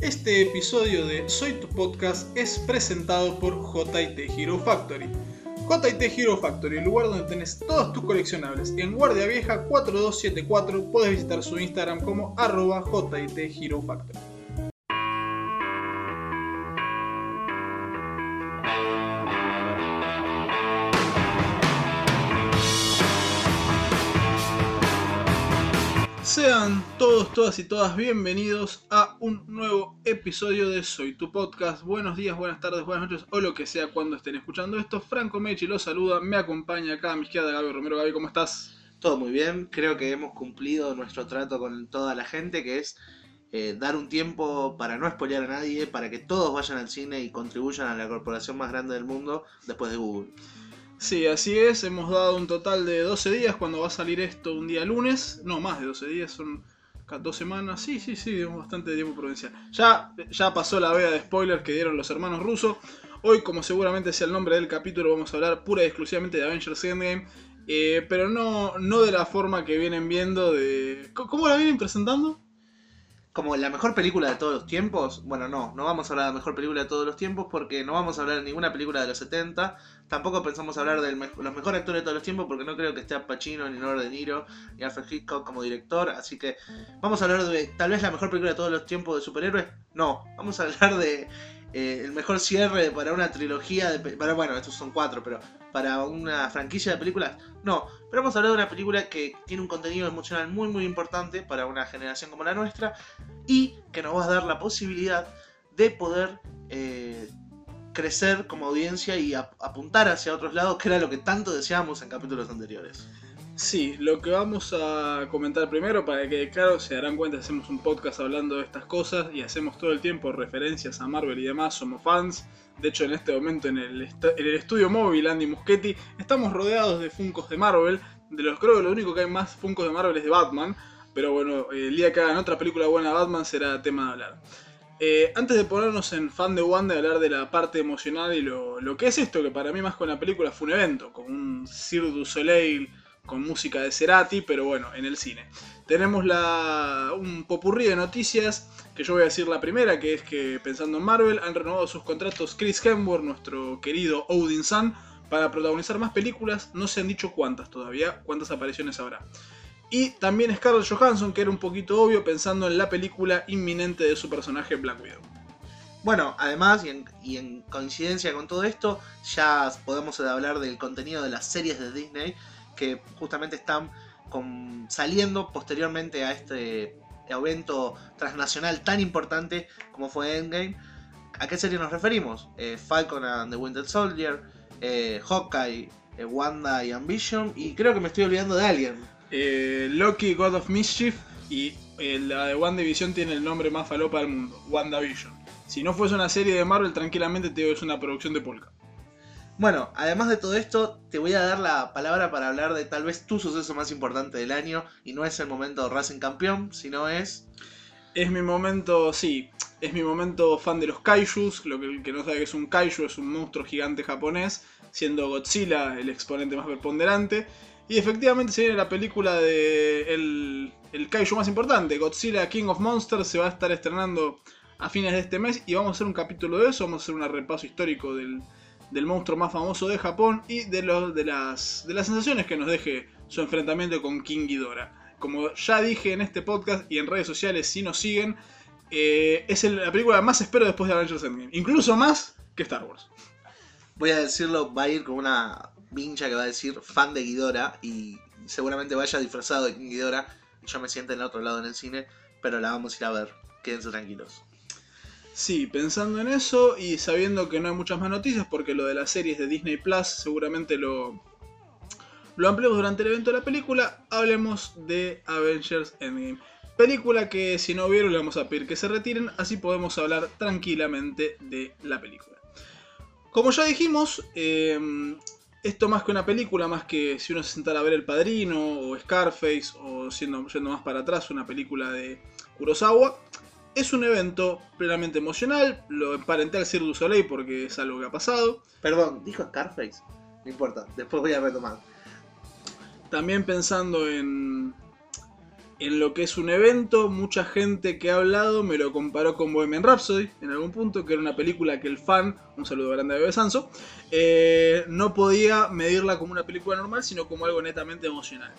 Este episodio de Soy tu podcast es presentado por JT Hero Factory. JT Hero Factory, el lugar donde tenés todos tus coleccionables. En Guardia Vieja 4274 puedes visitar su Instagram como arroba JT Hero Factory. Todos, todas y todas bienvenidos a un nuevo episodio de Soy tu podcast. Buenos días, buenas tardes, buenas noches o lo que sea cuando estén escuchando esto. Franco Mechi los saluda, me acompaña acá a mi izquierda Gaby Romero. Gaby, ¿cómo estás? Todo muy bien, creo que hemos cumplido nuestro trato con toda la gente, que es eh, dar un tiempo para no spoilear a nadie, para que todos vayan al cine y contribuyan a la corporación más grande del mundo después de Google. Sí, así es, hemos dado un total de 12 días cuando va a salir esto un día lunes. No, más de 12 días, son dos semanas. Sí, sí, sí, bastante tiempo provincial. Ya, ya pasó la vea de spoilers que dieron los hermanos rusos. Hoy, como seguramente sea el nombre del capítulo, vamos a hablar pura y exclusivamente de Avengers Endgame. Eh, pero no, no de la forma que vienen viendo de... ¿Cómo la vienen presentando? Como la mejor película de todos los tiempos, bueno, no, no vamos a hablar de la mejor película de todos los tiempos porque no vamos a hablar de ninguna película de los 70, tampoco pensamos hablar de los mejores actores de todos los tiempos porque no creo que esté Pacino, ni Robert De Niro, ni Alfred Hitchcock como director, así que vamos a hablar de tal vez la mejor película de todos los tiempos de superhéroes, no, vamos a hablar de eh, el mejor cierre para una trilogía de... Para, bueno, estos son cuatro, pero para una franquicia de películas, no. Pero vamos a hablar de una película que tiene un contenido emocional muy muy importante para una generación como la nuestra y que nos va a dar la posibilidad de poder eh, crecer como audiencia y apuntar hacia otros lados, que era lo que tanto deseábamos en capítulos anteriores. Sí, lo que vamos a comentar primero, para que claro, se darán cuenta, hacemos un podcast hablando de estas cosas y hacemos todo el tiempo referencias a Marvel y demás, somos fans. De hecho, en este momento en el, en el estudio móvil Andy Muschietti estamos rodeados de Funcos de Marvel. De los creo que lo único que hay más Funcos de Marvel es de Batman. Pero bueno, el día que hagan otra película buena Batman será tema de hablar. Eh, antes de ponernos en fan de Wanda y hablar de la parte emocional y lo, lo, que es esto, que para mí más con la película fue un evento, con un Cirque du Soleil con música de Cerati, pero bueno, en el cine. Tenemos la, un popurrí de noticias, que yo voy a decir la primera, que es que pensando en Marvel, han renovado sus contratos Chris Hemsworth, nuestro querido Odin Sun, para protagonizar más películas, no se han dicho cuántas todavía, cuántas apariciones habrá. Y también Scarlett Johansson, que era un poquito obvio pensando en la película inminente de su personaje Black Widow. Bueno, además, y en, coincidencia con todo esto, ya podemos hablar del contenido de las series de Disney que justamente están saliendo posteriormente a este evento transnacional tan importante como fue Endgame. ¿A qué serie nos referimos? Eh, Falcon and the Winter Soldier, eh, Hawkeye, eh, Wanda y Ambition, y creo que me estoy olvidando de alguien. Loki, God of Mischief, y la de WandaVision tiene el nombre más falopa del mundo, WandaVision. Si no fuese una serie de Marvel, tranquilamente te digo es una producción de Polka. Bueno, además de todo esto, te voy a dar la palabra para hablar de tal vez tu suceso más importante del año. Y no es el momento Racing campeón, sino es. Es mi momento, sí, es mi momento fan de los kaijus. Lo que, que no sabe que es un kaiju es un monstruo gigante japonés, siendo Godzilla el exponente más preponderante. Y efectivamente se viene la película de el, el kaiju más importante, Godzilla King of Monsters, se va a estar estrenando a fines de este mes y vamos a hacer un capítulo de eso, vamos a hacer un repaso histórico del, del monstruo más famoso de Japón y de, de, las, de las sensaciones que nos deje su enfrentamiento con King Ghidorah. Como ya dije en este podcast y en redes sociales, si nos siguen, eh, es la película más espero después de Avengers Endgame. Incluso más que Star Wars. Voy a decirlo, va a ir con una vincha que va a decir fan de Ghidorah y seguramente vaya disfrazado de King Ghidorah. Yo me siento en el otro lado en el cine, pero la vamos a ir a ver. Quédense tranquilos. Sí, pensando en eso y sabiendo que no hay muchas más noticias porque lo de las series de Disney Plus seguramente lo, lo ampliamos durante el evento de la película, hablemos de Avengers Endgame. Película que si no vieron le vamos a pedir que se retiren, así podemos hablar tranquilamente de la película. Como ya dijimos, em, esto más que una película, más que si uno se sentara a ver El Padrino o Scarface o siendo, yendo más para atrás una película de Kurosawa, es un evento plenamente emocional, lo emparenté al Cirque du Soleil porque es algo que ha pasado. Perdón, ¿dijo Scarface? No importa, después voy a retomar. También pensando en, En lo que es un evento, mucha gente que ha hablado me lo comparó con Bohemian Rhapsody en algún punto, que era una película que el fan, un saludo grande a Bebe Sanso, eh, no podía medirla como una película normal, sino como algo netamente emocional.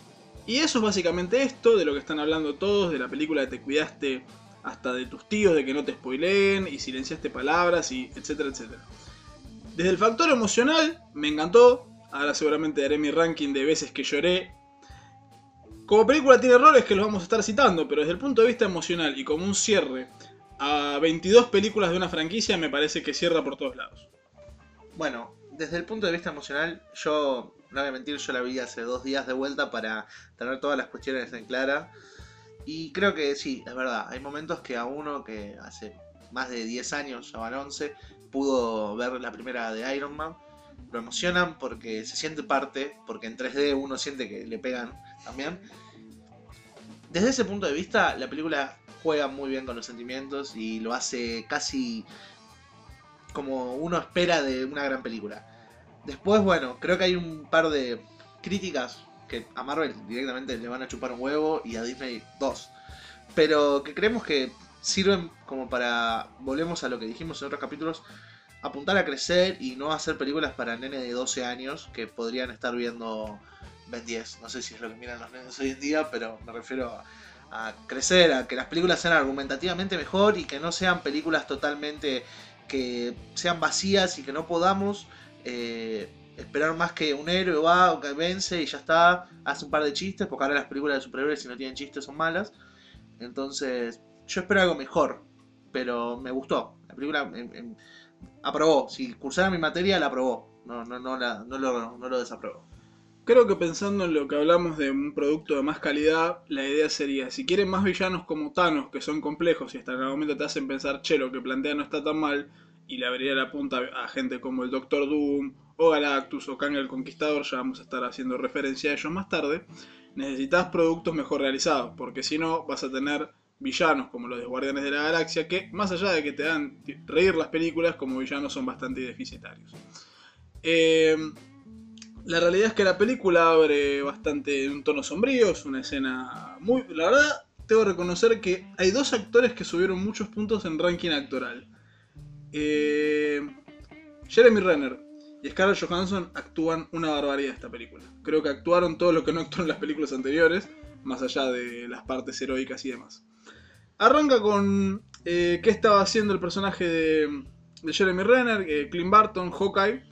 Y eso es básicamente esto, de lo que están hablando todos, de la película que te cuidaste hasta de tus tíos, de que no te spoileen y silenciaste palabras, y etcétera, etcétera. Desde el factor emocional, me encantó. Ahora seguramente daré mi ranking de veces que lloré como película tiene errores que los vamos a estar citando, pero desde el punto de vista emocional y como un cierre a 22 películas de una franquicia, me parece que cierra por todos lados. Bueno, desde el punto de vista emocional, yo, no voy a mentir, yo la vi hace dos días de vuelta para tener todas las cuestiones en clara. Y creo que sí, es verdad, hay momentos que a uno que hace más de 10 años, ya van 11, pudo ver la primera de Iron Man, lo emocionan porque se siente parte, porque en 3D uno siente que le pegan también. Desde ese punto de vista, la película juega muy bien con los sentimientos y lo hace casi como uno espera de una gran película. Después, bueno, creo que hay un par de críticas que a Marvel directamente le van a chupar un huevo y a Disney dos. Pero que creemos que sirven como para, volvemos a lo que dijimos en otros capítulos, apuntar a crecer y no hacer películas para nenes de 12 años que podrían estar viendo Ben 10. No sé si es lo que miran los nenes hoy en día, pero me refiero a, crecer, a que las películas sean argumentativamente mejor y que no sean películas totalmente que sean vacías y que no podamos eh, esperar más que un héroe va o que vence y ya está, hace un par de chistes, porque ahora las películas de superhéroes si no tienen chistes son malas. Entonces, yo espero algo mejor, pero me gustó. La película aprobó. Si cursara mi materia, la aprobó. No, no, no, la, no, lo, no lo desaprobó. Creo que pensando en lo que hablamos de un producto de más calidad, la idea sería, si quieren más villanos como Thanos, que son complejos y hasta en algún momento te hacen pensar, che, lo que plantea no está tan mal, y le abriría la punta a gente como el Doctor Doom, o Galactus, o Kang el Conquistador, ya vamos a estar haciendo referencia a ellos más tarde, necesitas productos mejor realizados, porque si no vas a tener villanos como los de Guardianes de la Galaxia, que más allá de que te dan reír las películas, como villanos son bastante deficitarios. Eh, la realidad es que la película abre bastante en un tono sombrío, es una escena muy... La verdad, tengo que reconocer que hay dos actores que subieron muchos puntos en ranking actoral. Eh, Jeremy Renner y Scarlett Johansson actúan una barbaridad esta película. Creo que actuaron todo lo que no actuaron en las películas anteriores, más allá de las partes heroicas y demás. Arranca con eh, qué estaba haciendo el personaje de, Jeremy Renner, eh, Clint Barton, Hawkeye.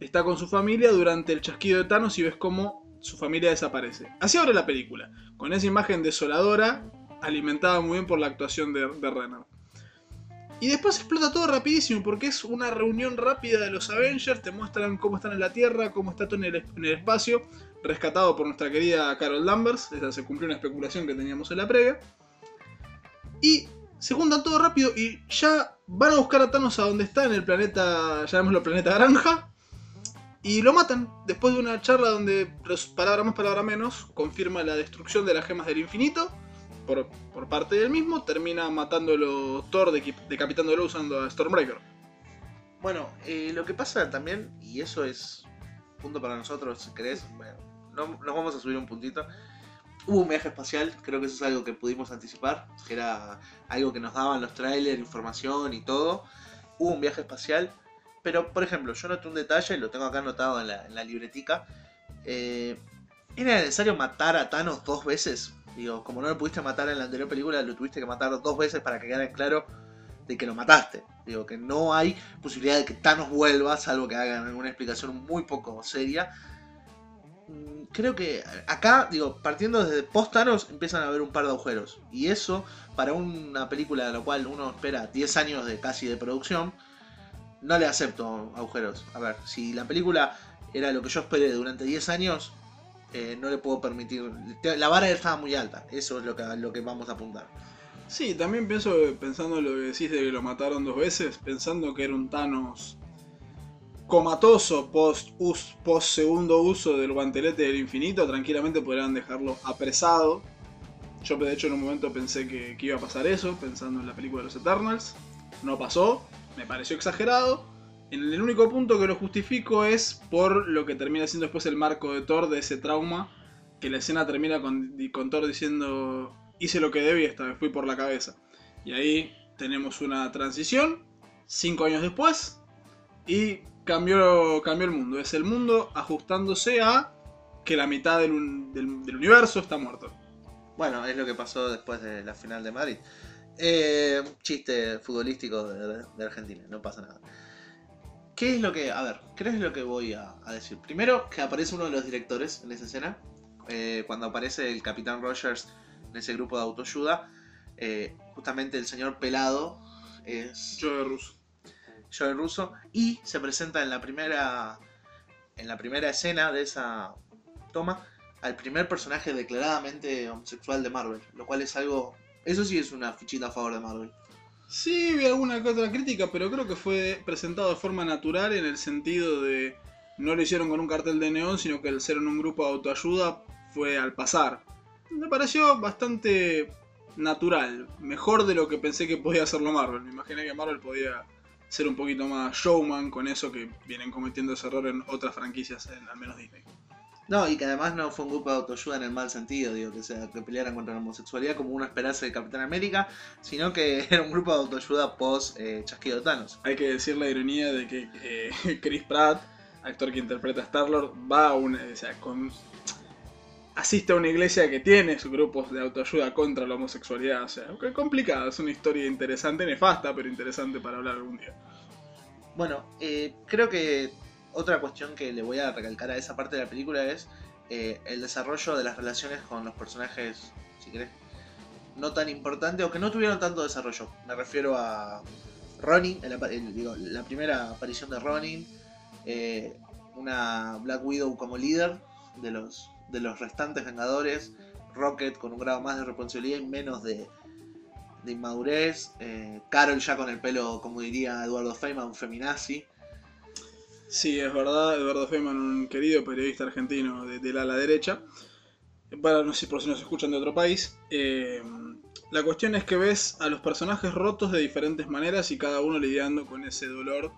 Está con su familia durante el chasquido de Thanos y ves cómo su familia desaparece. Así abre la película, con esa imagen desoladora, alimentada muy bien por la actuación de, Renner. Y después explota todo rapidísimo porque es una reunión rápida de los Avengers, te muestran cómo están en la Tierra, cómo está todo en el, espacio, rescatado por nuestra querida Carol Danvers, esa se cumplió una especulación que teníamos en la previa. Y se juntan todo rápido y ya van a buscar a Thanos a donde está, en el planeta, llamémoslo planeta Granja. Y lo matan después de una charla donde, palabra más, palabra menos, confirma la destrucción de las gemas del infinito por, parte del mismo. Termina matándolo Thor, decapitándolo usando a Stormbreaker. Bueno, lo que pasa también, y eso es punto para nosotros, si querés, bueno, nos vamos a subir un puntito. Hubo un viaje espacial, creo que eso es algo que pudimos anticipar, que era algo que nos daban los trailers, información y todo. Hubo un viaje espacial, pero por ejemplo, yo noté un detalle, lo tengo acá anotado en la, libretica. Eh, ¿Era necesario matar a Thanos dos veces? Digo, como no lo pudiste matar en la anterior película, lo tuviste que matar dos veces para que quedara claro de que lo mataste. Digo, que no hay posibilidad de que Thanos vuelva, salvo que hagan alguna explicación muy poco seria creo que acá, digo, partiendo desde post-Thanos empiezan a haber un par de agujeros. Y eso, para una película de la cual uno espera 10 años de casi de producción, no le acepto agujeros. A ver, si la película era lo que yo esperé durante 10 años, eh, no le puedo permitir. La vara estaba muy alta, eso es lo que, lo que vamos a apuntar. Sí, también pienso, pensando lo que decís de que lo mataron dos veces, pensando que era un Thanos comatoso post, post segundo uso del guantelete del infinito, tranquilamente podrían dejarlo apresado. Yo de hecho en un momento pensé que, iba a pasar eso, pensando en la película de los Eternals. No pasó, me pareció exagerado. En el único punto que lo justifico es por lo que termina siendo después el marco de Thor de ese trauma, que la escena termina con, con Thor diciendo hice lo que debí esta vez, fui por la cabeza. Y ahí tenemos una transición, cinco años después, y cambió, cambió el mundo. Es el mundo ajustándose a que la mitad del- del universo está muerto. Bueno, es lo que pasó después de la final de Madrid. Eh, chiste futbolístico de, de Argentina, no pasa nada. ¿Qué es lo que.? A ver, ¿qué es lo que voy a, a decir? Primero, que aparece uno de los directores en esa escena. eh, cuando aparece el Capitán Rogers en ese grupo de autoayuda. eh, justamente el señor pelado es Yo de ruso. Joey Russo. Y se presenta en la primera. En la primera escena de esa toma. Al primer personaje declaradamente homosexual de Marvel. Lo cual es algo. Eso sí es una fichita a favor de Marvel. Sí, vi alguna que otra crítica, pero creo que fue presentado de forma natural en el sentido de no lo hicieron con un cartel de neón, sino que el ser en un grupo de autoayuda fue al pasar. Me pareció bastante natural, mejor de lo que pensé que podía hacerlo Marvel. Me imaginé que Marvel podía ser un poquito más showman con eso que vienen cometiendo ese error en otras franquicias, en, al menos Disney. No, y que además no fue un grupo de autoayuda en el mal sentido, digo, que, sea, que pelearan contra la homosexualidad como uno esperase de Capitán América, sino que era un grupo de autoayuda post eh, chasquido Thanos. Hay que decir la ironía de que eh, Chris Pratt, actor que interpreta a Star-Lord, va a una, o sea, con, asiste a una iglesia que tiene sus grupos de autoayuda contra la homosexualidad. O sea, que complicada, es una historia interesante, nefasta, pero interesante para hablar algún día. Bueno, eh, creo que otra cuestión que le voy a recalcar a esa parte de la película es eh, el desarrollo de las relaciones con los personajes, si querés, no tan importantes o que no tuvieron tanto desarrollo. Me refiero a Ronin, digo, la primera aparición de Ronin, eh, una Black Widow como líder de los, de los restantes Vengadores, Rocket con un grado más de responsabilidad y menos de, de inmadurez, eh, Carol ya con el pelo, como diría Eduardo Feynman, feminazi. Sí, es verdad, Eduardo Feynman, un querido periodista argentino de, del ala derecha. Para no sé por si nos escuchan de otro país. eh, la cuestión es que ves a los personajes rotos de diferentes maneras y cada uno lidiando con ese dolor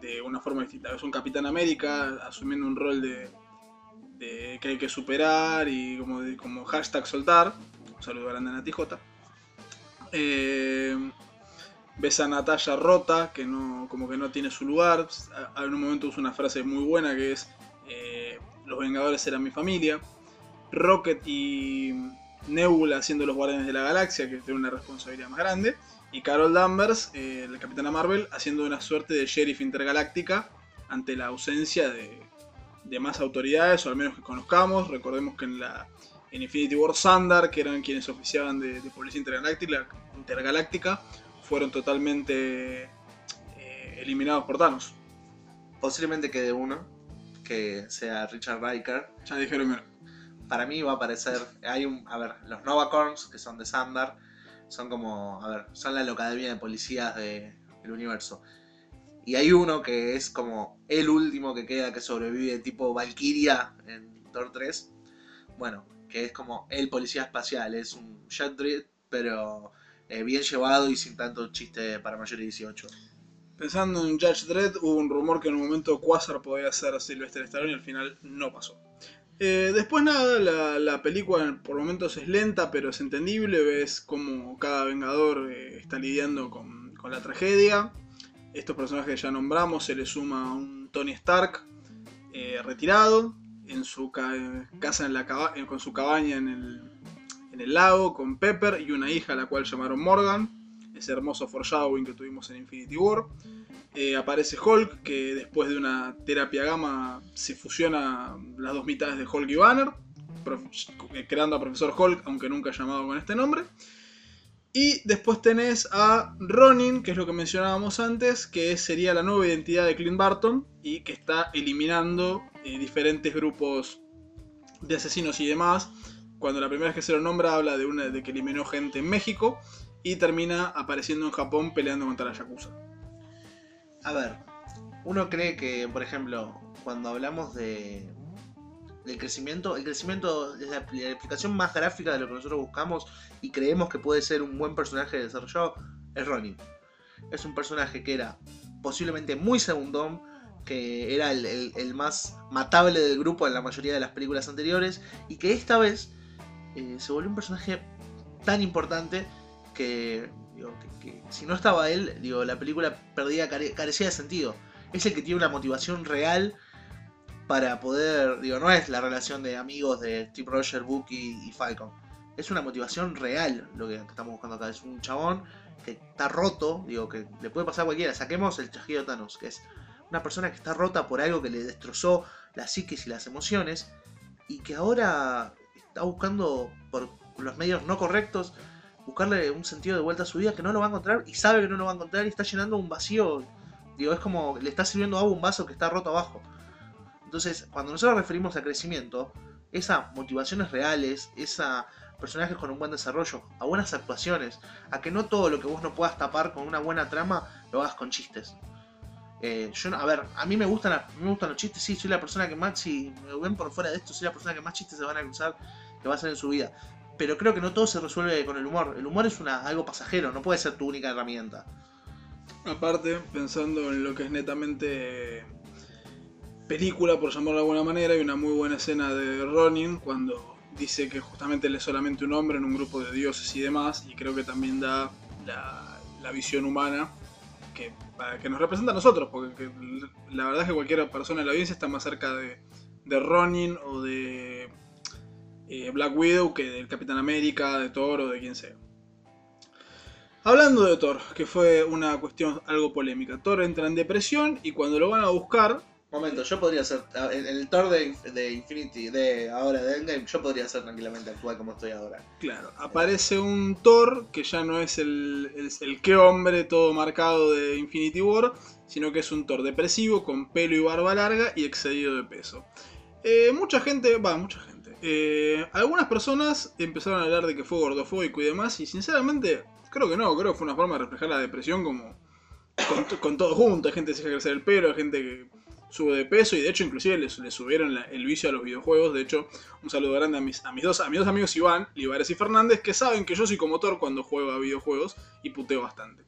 de una forma distinta. Es un Capitán América asumiendo un rol de, que hay que superar y como, de- como hashtag soltar. Un saludo grande a Nati J. Eh, ves a Natalia rota, que no, como que no tiene su lugar. En un momento usa una frase muy buena que es: eh, Los Vengadores eran mi familia. Rocket y Nebula siendo los Guardianes de la Galaxia, que tiene una responsabilidad más grande. Y Carol Danvers, eh, la Capitana Marvel, haciendo una suerte de sheriff intergaláctica ante la ausencia de, de más autoridades, o al menos que conozcamos. Recordemos que en la en Infinity War Sandar, que eran quienes oficiaban de, de policía intergaláctica, intergaláctica, fueron totalmente eh, eliminados por Thanos. Posiblemente quede uno, que sea Richard Riker. Ya dijeron, mira, Para mí va a aparecer, hay un, a ver, los Novacorns, que son de Sandar, son como, a ver, son la academia de policías de- del universo. Y hay uno que es como el último que queda que sobrevive, tipo Valkyria en Thor 3. Bueno, que es como el policía espacial, es un Jet Dread, pero eh, bien llevado y sin tanto chiste para mayores de 18. Pensando en Judge Dredd, hubo un rumor que en un momento Quasar podía ser Sylvester Stallone y al final no pasó. Eh, después nada, la, la película por momentos es lenta, pero es entendible. Ves como cada Vengador eh, está lidiando con, con la tragedia. Estos personajes que ya nombramos, se le suma un Tony Stark retirado en su ca- casa en la con su cabaña en el, en el lago, con Pepper y una hija a la cual llamaron Morgan ese hermoso foreshadowing que tuvimos en Infinity War. Eh, aparece Hulk, que después de una terapia gamma se fusiona las dos mitades de Hulk y Banner, creando a Profesor Hulk, aunque nunca llamado con este nombre. Y después tenés a Ronin, que es lo que mencionábamos antes, que sería la nueva identidad de Clint Barton y que está eliminando eh, diferentes grupos de asesinos y demás. Cuando la primera vez que se lo nombra habla de, una, de que eliminó gente en México y termina apareciendo en Japón peleando contra la Yakuza. A ver, uno cree que, por ejemplo, cuando hablamos de del crecimiento, el crecimiento es la, explicación más gráfica de lo que nosotros buscamos y creemos que puede ser un buen personaje desarrollado, es Ronin. Es un personaje que era posiblemente muy segundón, que era el más matable del grupo en la mayoría de las películas anteriores, y que esta vez eh, se volvió un personaje tan importante que, si no estaba él, digo, la película perdía, care- carecía de sentido. Es el que tiene una motivación real para poder, digo, no es la relación de amigos de Steve Rogers, Bucky y Falcon. Es una motivación real lo que estamos buscando acá. Es un chabón que está roto, digo, que le puede pasar a cualquiera. Saquemos el chasquido Thanos, que es una persona que está rota por algo que le destrozó la psiquis y las emociones y que ahora está buscando por los medios no correctos buscarle un sentido de vuelta a su vida que no lo va a encontrar y sabe que no lo va a encontrar y está llenando un vacío. Digo, es como le está sirviendo agua a un vaso que está roto abajo. Entonces, cuando nosotros referimos a crecimiento, esas motivaciones reales, esa personajes con un buen desarrollo, a buenas actuaciones, a que no todo lo que vos no puedas tapar con una buena trama lo hagas con chistes. Eh, yo, a ver, a mí me gustan, la- me gustan los chistes, sí, soy la persona que más, si me ven por fuera de esto, soy la persona que más chistes se van a cruzar que va a hacer en su vida. Pero creo que no todo se resuelve con el humor. El humor es una, algo pasajero, no puede ser tu única herramienta. Aparte, pensando en lo que es netamente película, por llamarlo de alguna manera, hay una muy buena escena de Ronin cuando dice que justamente él es solamente un hombre en un grupo de dioses y demás, y creo que también da la, visión humana que, nos representa a nosotros, porque que la verdad es que cualquier persona en la audiencia está más cerca de, de Ronin o de eh, Black Widow que del Capitán América, de Thor o de quien sea. Hablando de Thor, que fue una cuestión algo polémica. Thor entra en depresión y cuando lo van a buscar, Momento, yo podría ser, en el Thor de, de Infinity, de ahora de Endgame, yo podría ser tranquilamente actual como estoy ahora. claro, aparece un Thor que ya no es el, el, el que hombre todo marcado de Infinity War, sino que es un Thor depresivo, con pelo y barba larga y excedido de peso. Eh, mucha gente, va, mucha gente. Eh, algunas personas empezaron a hablar de que fue gordofóbico y demás, y sinceramente creo que no, creo que fue una forma de reflejar la depresión como con, todo junto. Hay gente que se deja crecer el pelo, hay gente que sube de peso y de hecho inclusive le, subieron el vicio a los videojuegos. De hecho, un saludo grande a mis, a mis, dos, amigos Iván, Libares y Fernández, que saben que yo soy como Thor cuando juego a videojuegos y puteo bastante.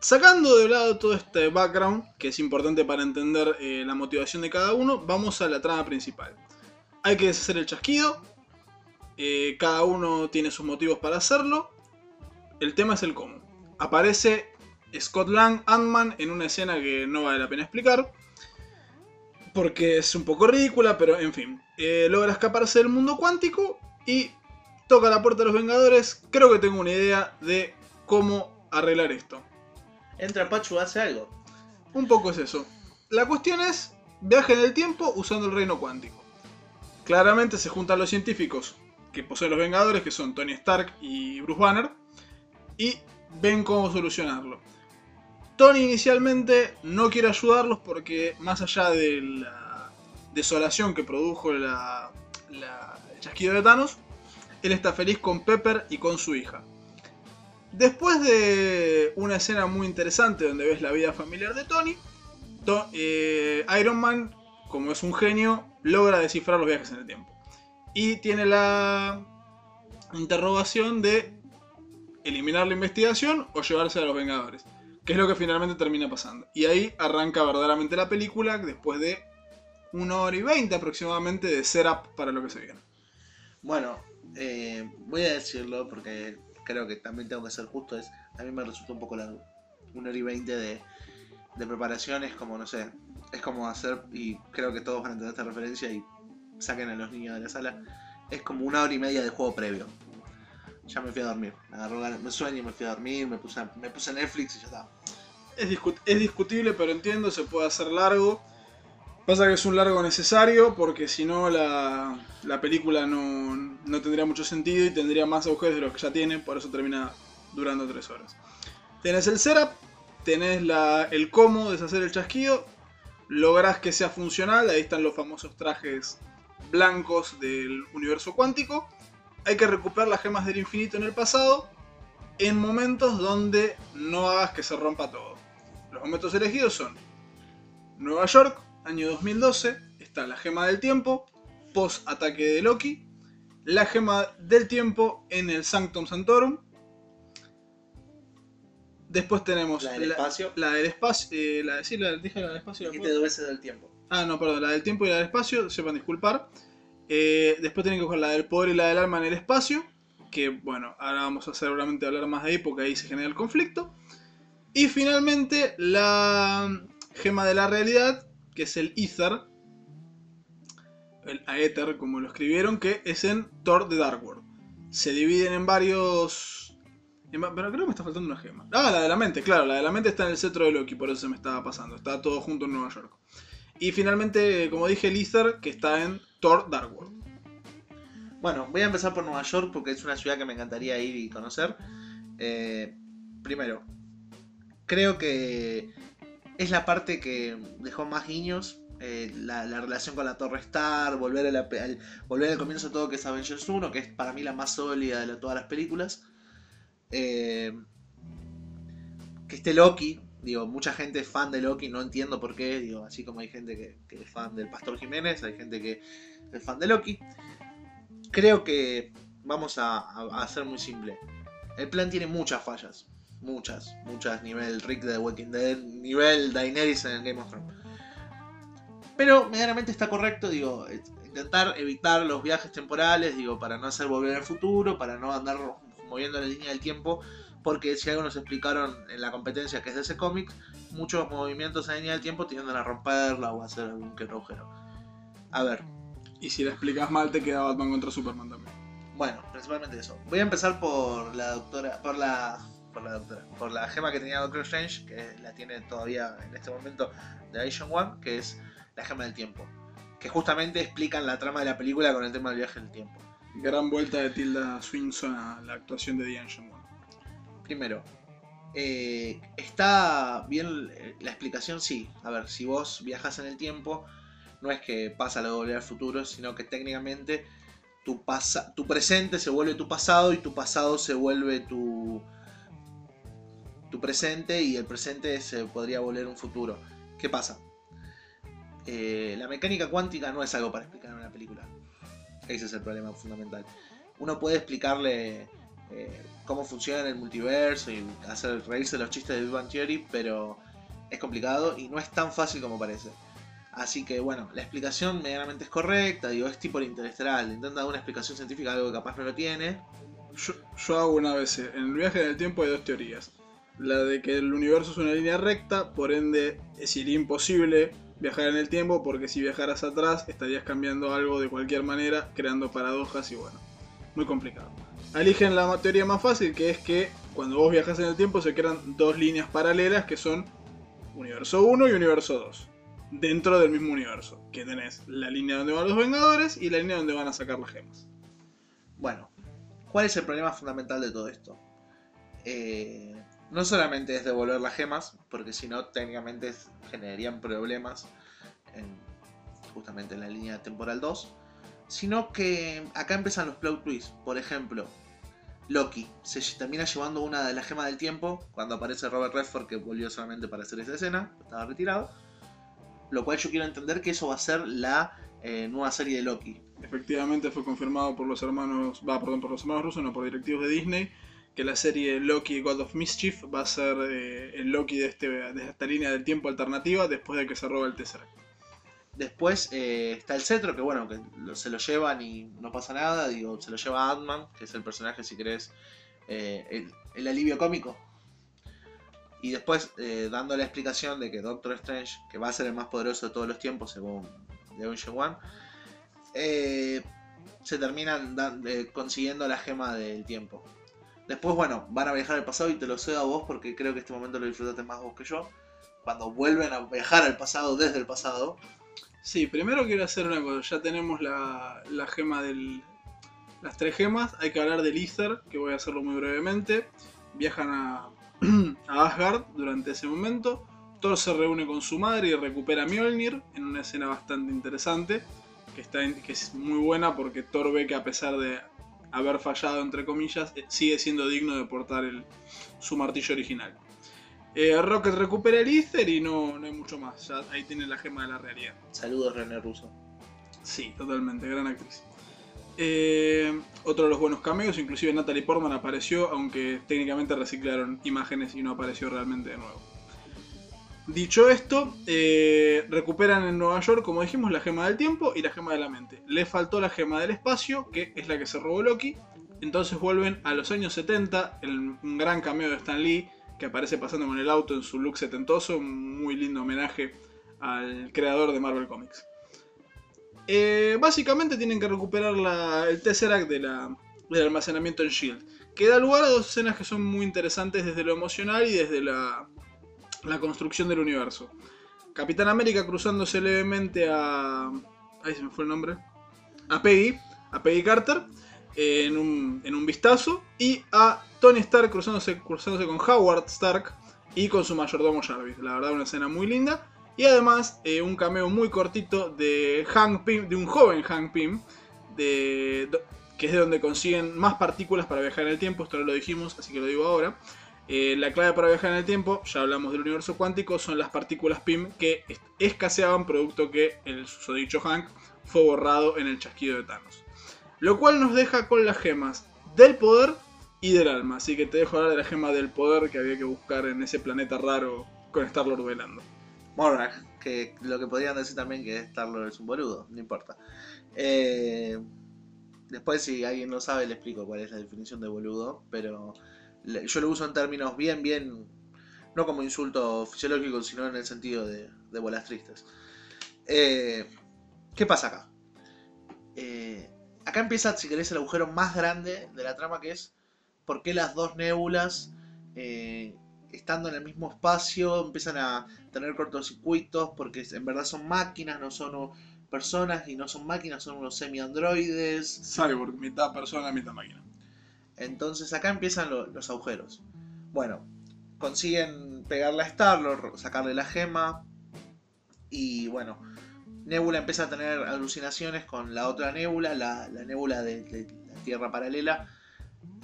Sacando de lado todo este background, que es importante para entender eh, la motivación de cada uno, vamos a la trama principal. Hay que deshacer el chasquido, eh, cada uno tiene sus motivos para hacerlo, el tema es el cómo. Aparece Scott Lang, Ant-Man, en una escena que no vale la pena explicar, porque es un poco ridícula, pero en fin. Eh, logra escaparse del mundo cuántico y toca la puerta de los Vengadores. Creo que tengo una idea de cómo arreglar esto. Entra Pachu, hace algo. Un poco es eso. La cuestión es viaje en el tiempo usando el reino cuántico. Claramente se juntan los científicos que poseen los Vengadores, que son Tony Stark y Bruce Banner, y ven cómo solucionarlo. Tony inicialmente no quiere ayudarlos porque más allá de la desolación que produjo la, el chasquido de Thanos, él está feliz con Pepper y con su hija. Después de una escena muy interesante donde ves la vida familiar de Tony, To- eh, Iron Man, como es un genio, logra descifrar los viajes en el tiempo. Y tiene la interrogación de eliminar la investigación o llevarse a los Vengadores. Que es lo que finalmente termina pasando. Y ahí arranca verdaderamente la película después de una hora y veinte aproximadamente de setup para lo que se viene. Bueno, eh, voy a decirlo porque creo que también tengo que ser justo. Es, a mí me resultó un poco largo. Una hora y veinte de, de como, no sé, es como hacer, y creo que todos van a entender esta referencia y saquen a los niños de la sala, es como una hora y media de juego previo. Ya me fui a dormir, me agarró me sueño me fui a dormir, me puse, me puse Netflix y ya está. Es, es discutible, pero entiendo, se puede hacer largo. Pasa que es un largo necesario porque si no la, la película no, no tendría mucho sentido y tendría más agujeros de los que ya tiene, por eso termina durando tres horas. Tenés el setup, tenés la, el cómo deshacer el chasquido, lográs que sea funcional, ahí están los famosos trajes blancos del universo cuántico. Hay que recuperar las gemas del infinito en el pasado en momentos donde no hagas que se rompa todo. Los momentos elegidos son Nueva York, año 2012, está la gema del tiempo, post ataque de Loki, la gema del tiempo en el Sanctum Sanctorum. Después tenemos La del espacio. la del espacio, eh, la, sí, la, dije la del espacio. ¿la Dijiste dos veces del tiempo. Ah, no, perdón, la del tiempo y la del espacio, sepan disculpar. Eh, después tienen que coger la del poder y la del alma en el espacio. que bueno, ahora vamos a seguramente hablar más de ahí porque ahí se genera el conflicto. Y finalmente la gema de la realidad, que es el Ether, el Aether como lo escribieron, que es en Thor The Dark World. Se dividen en varios... Pero creo que me está faltando una gema. Ah, la de la mente, claro, la de la mente está en el cetro de Loki, por eso se me estaba pasando. Está todo junto en Nueva York. Y finalmente, como dije, Ether, que está en Thor Dark World. Bueno, voy a empezar por Nueva York porque es una ciudad que me encantaría ir y conocer. Eh, primero, creo que es la parte que dejó más guiños. eh, la, la relación con la Torre Star, volver, al, volver al comienzo de todo que es Avengers 1, que es para mí la más sólida de todas las películas. Eh, que esté Loki, digo, mucha gente es fan de Loki, no entiendo por qué, digo, así como hay gente que, es fan del Pastor Jiménez, hay gente que es fan de Loki. Creo que vamos a, a- hacer muy simple. El plan tiene muchas fallas, muchas, muchas, nivel Rick de The Walking Dead, nivel Daenerys en el Game of Thrones. Pero medianamente está correcto, digo, intentar evitar los viajes temporales, digo, para no hacer volver al futuro, para no andar moviendo la línea del tiempo, porque si algo nos explicaron en la competencia que es de ese cómic, muchos movimientos en la línea del tiempo tienden a romperla o a hacer algún que agujero. A ver, Y si la explicas mal, te queda Batman contra Superman también. bueno, principalmente eso. Voy a empezar por la doctora, por la, por la doctora, por la gema que tenía Doctor Strange, que la tiene todavía en este momento de Vision One, que es la gema del tiempo, que justamente explican la trama de la película con el tema del viaje en el tiempo. Gran vuelta de Tilda Swinson a la actuación de D'Angelo. Primero, eh, está bien la explicación, sí. A ver, si vos viajas en el tiempo, no es que pasa lo de volver al futuro, sino que técnicamente tu, pasa, tu presente se vuelve tu pasado y tu pasado se vuelve tu, tu presente y el presente se podría volver un futuro. ¿Qué pasa? Eh, la mecánica cuántica no es algo para explicar en una película. Ese es el problema fundamental. Uno puede explicarle eh, cómo funciona el multiverso y hacer reírse los chistes de Big Bang Theory, pero es complicado y no es tan fácil como parece. Así que bueno, la explicación medianamente es correcta, digo, es tipo el intenta dar una explicación científica algo que capaz no lo tiene. Yo, hago una vez, en el viaje en el tiempo hay dos teorías. La de que el universo es una línea recta, por ende sería imposible viajar en el tiempo porque si viajaras atrás estarías cambiando algo de cualquier manera, creando paradojas y bueno, muy complicado. Eligen la teoría más fácil que es que cuando vos viajas en el tiempo se crean dos líneas paralelas que son universo 1 y universo 2. Dentro del mismo universo. Que tenés la línea donde van los Vengadores y la línea donde van a sacar las gemas. Bueno, ¿cuál es el problema fundamental de todo esto? Eh, no solamente es devolver las gemas, porque si no técnicamente generarían problemas en, justamente en la línea temporal 2, sino que acá empiezan los plot twists. Por ejemplo, Loki se termina llevando una de las gemas del tiempo cuando aparece Robert Redford que volvió solamente para hacer esa escena, estaba retirado. Lo cual yo quiero entender que eso va a ser la eh, nueva serie de Loki. Efectivamente fue confirmado por los hermanos, va, perdón, por los hermanos rusos, no por directivos de Disney, que la serie Loki God of Mischief va a ser eh, el Loki de, este, de esta línea del tiempo alternativa después de que se roba el Tesseract. Después eh, está el cetro, que bueno, que se lo llevan y no pasa nada. Digo, se lo lleva Ant-Man, que es el personaje, si querés, eh, el, alivio cómico. Y después, dando la explicación de que Doctor Strange, que va a ser el más poderoso de todos los tiempos, según One, eh, se terminan consiguiendo la gema del tiempo. Después, bueno, van a viajar al pasado y te lo cedo a vos porque creo que este momento lo disfrutaste más vos que yo. Cuando vuelven a viajar al pasado desde el pasado, Sí, primero quiero hacer una cosa, ya tenemos la, la gema del... Las tres gemas, hay que hablar del Ether, que voy a hacerlo muy brevemente. Viajan a, a Asgard durante ese momento. Thor se reúne con su madre y recupera Mjolnir en una escena bastante interesante, que, está que es muy buena porque Thor ve que a pesar de haber fallado, entre comillas, eh, sigue siendo digno de portar el, su martillo original. Eh, Rocket recupera el Ether y no, no hay mucho más, ya ahí tiene la gema de la realidad. saludos René Russo. Sí, totalmente, gran actriz. Eh, otro de los buenos cameos, inclusive Natalie Portman apareció, aunque técnicamente reciclaron imágenes y no apareció realmente de nuevo. Dicho esto, eh, recuperan en Nueva York, como dijimos, la gema del tiempo y la gema de la mente. Le faltó la gema del espacio, que es la que se robó Loki, Entonces vuelven a los años 70, el, un gran cameo de Stan Lee, que aparece pasando con el auto en su look setentoso, un muy lindo homenaje al creador de Marvel Comics. Eh, básicamente tienen que recuperar el Tesseract de del almacenamiento en Shield, que da lugar a dos escenas que son muy interesantes desde lo emocional y desde la, la construcción del universo. Capitán América cruzándose levemente a... Ahí se me fue el nombre. A Peggy, a Peggy Carter, en, un, en un vistazo, y a Tony Stark cruzándose, cruzándose con Howard Stark y con su mayordomo Jarvis. La verdad, una escena muy linda. Y además, eh, un cameo muy cortito de Hank Pym, de un joven Hank Pym, de, que es de donde consiguen más partículas para viajar en el tiempo. Esto no lo dijimos, así que lo digo ahora. Eh, la clave para viajar en el tiempo, ya hablamos del universo cuántico, son las partículas PIM que es- escaseaban producto que el susodicho Hank fue borrado en el chasquido de Thanos. Lo cual nos deja con las gemas del poder y del alma. Así que te dejo hablar de la gema del poder que había que buscar en ese planeta raro con Star-Lord velando. Morag, que lo que podrían decir también que Star-Lord es un boludo, no importa. Eh, después, si alguien no sabe, le explico cuál es la definición de boludo, pero yo lo uso en términos bien, bien, no como insulto fisiológico, sino en el sentido de, de bolas tristes. Eh, ¿Qué pasa acá? Eh, acá empieza, si querés, el agujero más grande de la trama, que es por qué las dos nébulas, eh, estando en el mismo espacio, empiezan a tener cortocircuitos, porque en verdad son máquinas, no son personas, y no son máquinas, son unos semi-androides. Cyborg, mitad persona, mitad máquina. Entonces acá empiezan lo- los agujeros. Bueno, consiguen pegarle a Star-Lord, sacarle la gema. Y bueno, Nebula empieza a tener alucinaciones con la otra Nebula, la, la Nebula de, la Tierra paralela.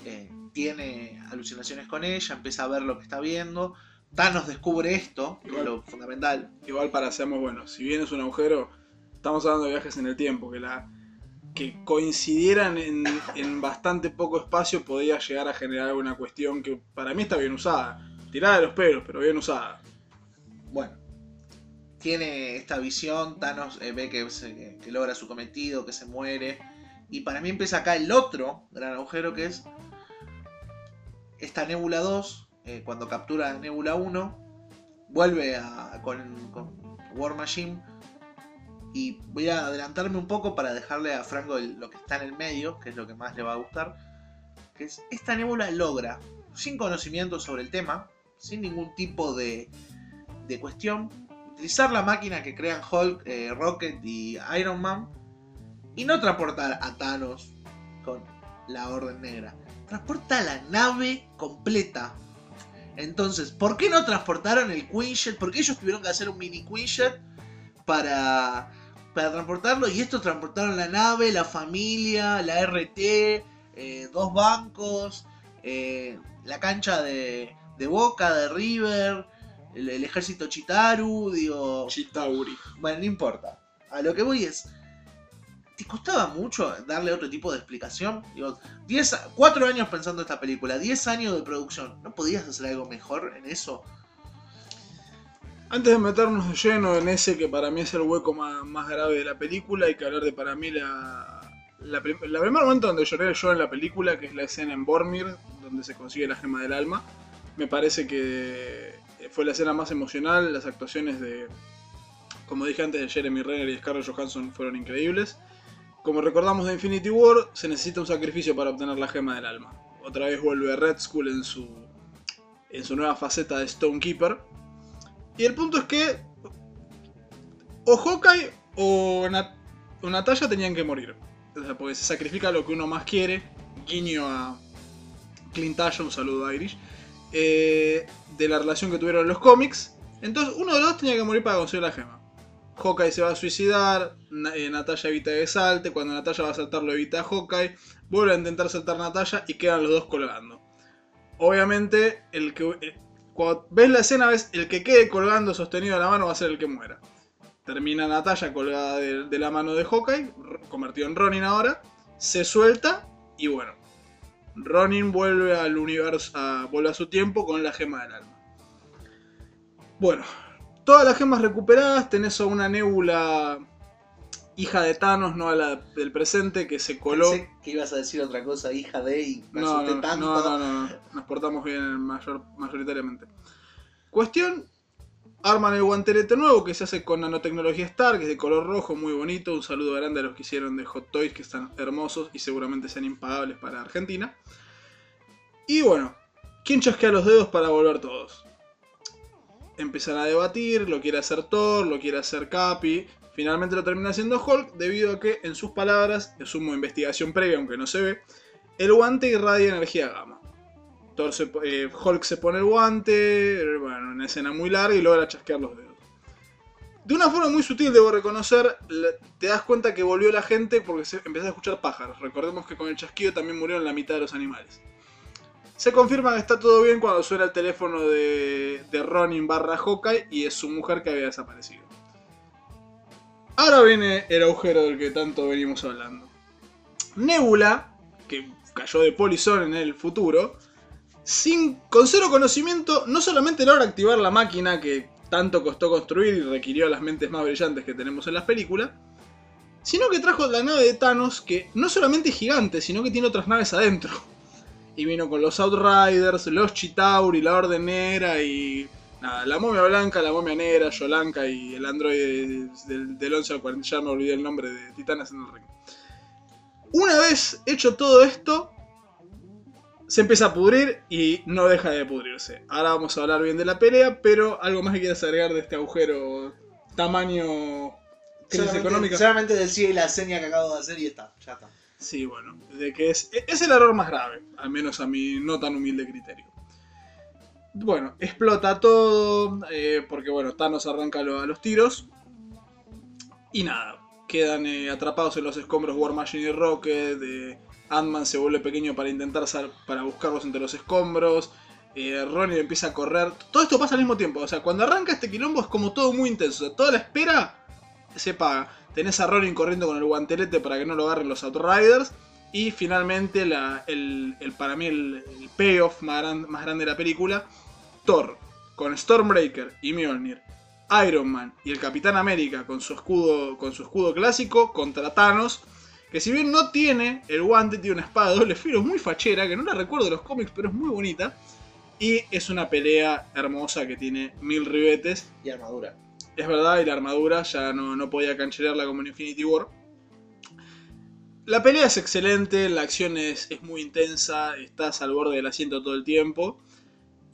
Eh, tiene alucinaciones con ella, empieza a ver lo que está viendo. Thanos descubre esto, que es lo fundamental. Igual para seamos buenos, si bien es un agujero, estamos hablando de viajes en el tiempo, que la que coincidieran en, en bastante poco espacio podía llegar a generar alguna cuestión que para mí está bien usada. Tirada de los pelos, pero bien usada. Bueno, tiene esta visión, Thanos eh, ve que, logra su cometido, que se muere. Y para mí empieza acá el otro gran agujero que es esta Nebula 2, eh, cuando captura Nebula 1, vuelve a, con, con War Machine. Y voy a adelantarme un poco para dejarle a Franco lo que está en el medio, que es lo que más le va a gustar. Que es, esta Nebula logra, sin conocimiento sobre el tema, sin ningún tipo de, de cuestión, utilizar la máquina que crean Hulk, eh, Rocket y Iron Man y no transportar a Thanos con la Orden Negra. Transporta la nave completa. Entonces, ¿por qué no transportaron el Quinjet? ¿Por qué ellos tuvieron que hacer un mini Quinjet para, para transportarlo? Y estos transportaron la nave, la familia, la RT, eh, dos bancos, eh, la cancha de, de Boca, de River, el, el ejército Chitaru, digo... Chitauri. Bueno, no importa. A lo que voy es. ¿Te costaba mucho darle otro tipo de explicación? Digo, 10, a- 4 años pensando esta película, 10 años de producción. ¿No podías hacer algo mejor en eso? Antes de meternos de lleno en ese que para mí es el hueco más, grave de la película, hay que hablar de para mí la, la, prim- primer momento donde lloré yo en la película, que es la escena en Bormir, donde se consigue la gema del alma. Me parece que fue la escena más emocional, las actuaciones de, como dije antes, de Jeremy Renner y Scarlett Johansson fueron increíbles. Como recordamos de Infinity War, se necesita un sacrificio para obtener la gema del alma. Otra vez vuelve Red Skull en su, en su nueva faceta de Stonekeeper. Y el punto es que o Hawkeye o, Nat o Natasha tenían que morir. O sea, porque se sacrifica lo que uno más quiere. Guiño a Clint un saludo a Irish. eh, de la relación que tuvieron en los cómics. Entonces uno de los dos tenía que morir para conseguir la gema. Hawkeye se va a suicidar, eh, Natasha evita que salte, cuando Natasha va a saltar lo evita a Hawkeye, vuelve a intentar saltar Natasha y quedan los dos colgando. Obviamente, el que, eh, cuando ves la escena, ves el que quede colgando sostenido de la mano va a ser el que muera. Termina Natasha colgada de, de la mano de Hawkeye, convertido en Ronin ahora, se suelta y bueno, Ronin vuelve al universo, a, vuelve a su tiempo con la gema del alma. Bueno, todas las gemas recuperadas, tenés a una nébula hija de Thanos, no a la del presente, que se coló. Pensé que ibas a decir otra cosa, hija de y me No, asusté no, tanto. no, no, no, no. nos portamos bien mayor, mayoritariamente. Cuestión, arman el guantelete nuevo que se hace con nanotecnología Star, que es de color rojo, muy bonito. Un saludo grande a los que hicieron de Hot Toys, que están hermosos y seguramente sean impagables para Argentina. Y bueno, ¿quién chasquea los dedos para volver todos? Empiezan a debatir, lo quiere hacer Thor, lo quiere hacer Capi. Finalmente lo termina haciendo Hulk, debido a que, en sus palabras, asumo investigación previa, aunque no se ve, el guante irradia energía gamma. Eh, Hulk se pone el guante, bueno, una escena muy larga y logra chasquear los dedos. De una forma muy sutil, debo reconocer, te das cuenta que volvió la gente porque se, empezás a escuchar pájaros. Recordemos que con el chasquido también murieron la mitad de los animales. Se confirma que está todo bien cuando suena el teléfono de, de Ronin barra Hawkeye y es su mujer que había desaparecido. Ahora viene el agujero del que tanto venimos hablando. Nebula, que cayó de polizón en el futuro, sin, con cero conocimiento, no solamente logra activar la máquina que tanto costó construir y requirió a las mentes más brillantes que tenemos en las películas, sino que trajo la nave de Thanos que no solamente es gigante, sino que tiene otras naves adentro. Y vino con los Outriders, los Chitauri, la Orden Negra y. Nada, la momia blanca, la momia negra, Yolanka y el androide del, del 11 al 40. Ya me olvidé el nombre de Titanes en el Ring. Una vez hecho todo esto, se empieza a pudrir y no deja de pudrirse. Ahora vamos a hablar bien de la pelea, pero algo más que quieras agregar de este agujero tamaño crisis Solamente, económica. solamente decía la seña que acabo de hacer y está, ya está. Sí, bueno, de que es, es el error más grave, al menos a mi no tan humilde criterio. Bueno, explota todo, eh, porque bueno, Thanos arranca a los tiros. Y nada, quedan eh, atrapados en los escombros War Machine y Rocket. eh, Ant-Man se vuelve pequeño para intentar para buscarlos entre los escombros. Eh, Ronnie empieza a correr. Todo esto pasa al mismo tiempo. O sea, cuando arranca este quilombo es como todo muy intenso. O sea, toda la espera se paga. Tenés a Ronin corriendo con el guantelete para que no lo agarren los Outriders. Y finalmente, la- el, el- para mí, el, payoff más grande de la película: Thor con Stormbreaker y Mjolnir, Iron Man y el Capitán América con su escudo, con su escudo clásico contra Thanos. Que si bien no tiene el guante, tiene una espada de doble filo muy fachera, que no la recuerdo de los cómics, pero es muy bonita. Y es una pelea hermosa que tiene mil ribetes. Y armadura. Es verdad, y la armadura ya no, no podía cancelarla como en Infinity War. La pelea es excelente, la acción es, es muy intensa, estás al borde del asiento todo el tiempo.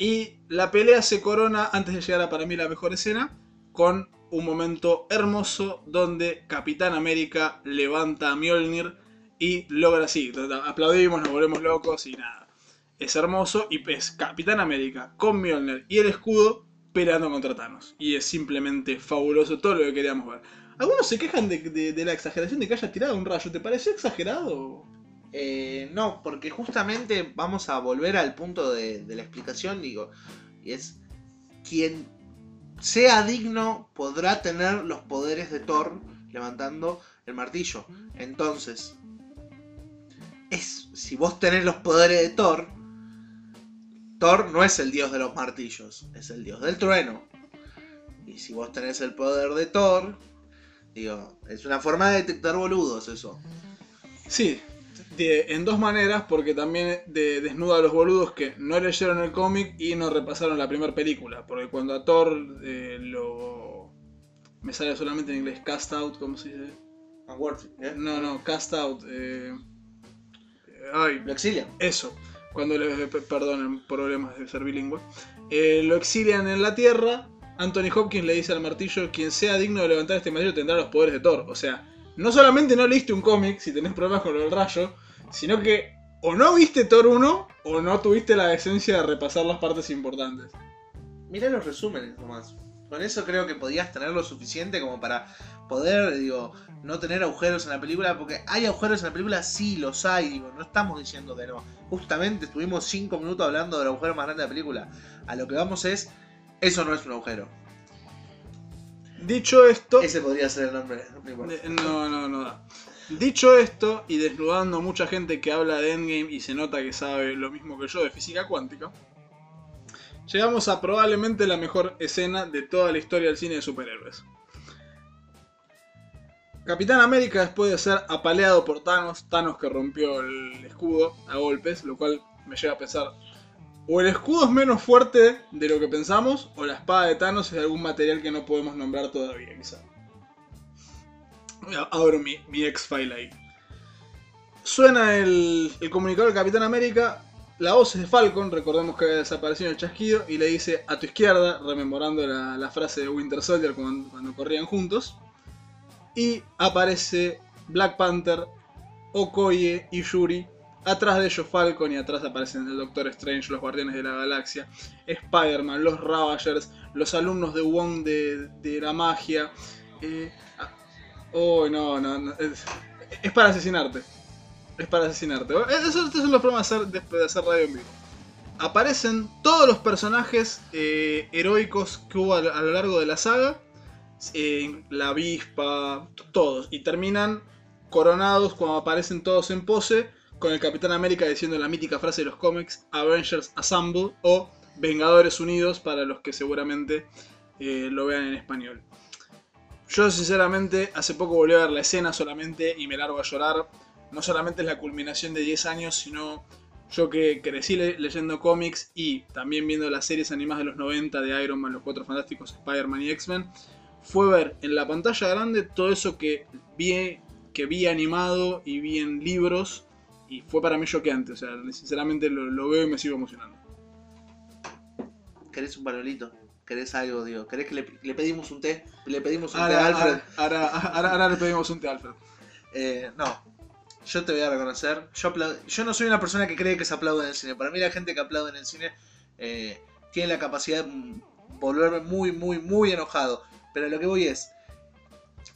Y la pelea se corona, antes de llegar a para mí la mejor escena, con un momento hermoso donde Capitán América levanta a Mjolnir y logra así. Aplaudimos, nos volvemos locos y nada. Es hermoso y es Capitán América con Mjolnir y el escudo peleando contra Thanos. Y es simplemente fabuloso todo lo que queríamos ver. Algunos se quejan de, de- de la exageración de que haya tirado un rayo. ¿Te pareció exagerado? Eh, no, porque justamente vamos a volver al punto de, la explicación, digo, y es quien sea digno podrá tener los poderes de Thor levantando el martillo. Entonces, es si vos tenés los poderes de Thor, Thor no es el dios de los martillos, es el dios del trueno. Y si vos tenés el poder de Thor, digo, es una forma de detectar boludos eso. Sí, de- en dos maneras, porque también de- desnuda a los boludos que no leyeron el cómic y no repasaron la primera película. Porque cuando a Thor eh, lo. Me sale solamente en inglés cast out, ¿cómo se dice? Unworthy, ¿eh? No, no, cast out. eh, Ay, Lo exilian. Eso, cuando le pe- perdonen problemas de ser bilingüe. Eh, lo exilian en la Tierra. Anthony Hopkins le dice al martillo: quien sea digno de levantar este martillo tendrá los poderes de Thor. O sea, no solamente no leíste un cómic si tenés problemas con del rayo, sino que o no viste Thor 1 o no tuviste la decencia de repasar las partes importantes. Mirá los resúmenes nomás. Con eso creo que podías tener lo suficiente como para poder, digo, no tener agujeros en la película. Porque hay agujeros en la película, sí, los hay, digo, no estamos diciendo que no. Justamente estuvimos 5 minutos hablando del agujero más grande de la película. A lo que vamos es, eso no es un agujero. Dicho esto. Ese podría ser el nombre. no importa. Eh, No, no, no da. Dicho esto, y desnudando mucha gente que habla de Endgame y se nota que sabe lo mismo que yo de física cuántica, llegamos a probablemente la mejor escena de toda la historia del cine de superhéroes. Capitán América, después de ser apaleado por Thanos, Thanos que rompió el escudo a golpes, lo cual me lleva a pensar, o el escudo es menos fuerte de lo que pensamos, o la espada de Thanos es de algún material que no podemos nombrar todavía, quizá. Abro mi, mi X-File ahí. Suena el, el comunicador del Capitán América, la voz es de Falcon, recordemos que había desaparecido en el chasquido, y le dice a tu izquierda, rememorando la, la frase de Winter Soldier cuando, cuando corrían juntos. Y aparece Black Panther, Okoye y Yuri. Atrás de ellos Falcon y atrás aparecen el Doctor Strange, los Guardianes de la Galaxia, Spider-Man, los Ravagers, los alumnos de Wong de, de la magia. Eh, oh, no, no, no, es, es para asesinarte. Es para asesinarte. Eso, estos son los problemas de hacer, de, hacer radio en vivo. Aparecen todos los personajes eh, heroicos que hubo a, a lo largo de la saga eh, la avispa, todos. Y terminan coronados cuando aparecen todos en pose con el Capitán América diciendo la mítica frase de los cómics Avengers Assemble o Vengadores Unidos para los que seguramente eh, lo vean en español. Yo sinceramente hace poco volví a ver la escena solamente y me largo a llorar. No solamente es la culminación de 10 años, sino yo que crecí le leyendo cómics y también viendo las series animadas de los 90 de Iron Man, Los Cuatro Fantásticos, Spider-Man y X-Men fue ver en la pantalla grande todo eso que vi, que vi animado y vi en libros. Y fue para mí choqueante. O sea, sinceramente lo, lo veo y me sigo emocionando. ¿Querés un panelito? ¿Querés algo, digo? ¿Querés que le, le pedimos un té? Le pedimos un Ahora, té a Alfred. ahora, ahora, ahora- ahora le pedimos un té a Alfred. Eh, no. Yo te voy a reconocer. Yo, yo no soy una persona que cree que se aplaude en el cine. Para mí la gente que aplaude en el cine eh, tiene la capacidad de volverme muy, muy, muy enojado. Pero lo que voy es...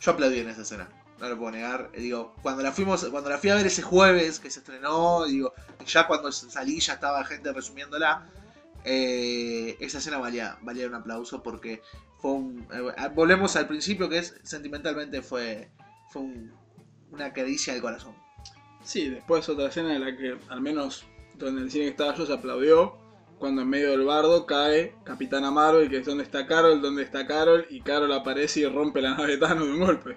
Yo aplaudí en esa escena. No lo puedo negar. Eh, Digo, cuando la fuimos, cuando la fui a ver ese jueves que se estrenó, digo, ya cuando salí ya estaba gente resumiéndola. eh, esa escena valía, valía un aplauso porque fue un. eh, volvemos al principio que es sentimentalmente fue. fue un- una caricia al corazón. Sí, después otra escena en la que, al menos donde el cine que estaba yo, se aplaudió. Cuando en medio del bardo cae Capitana Marvel, que es donde está Carol, donde está Carol, y Carol aparece y rompe la nave de Thanos de un golpe.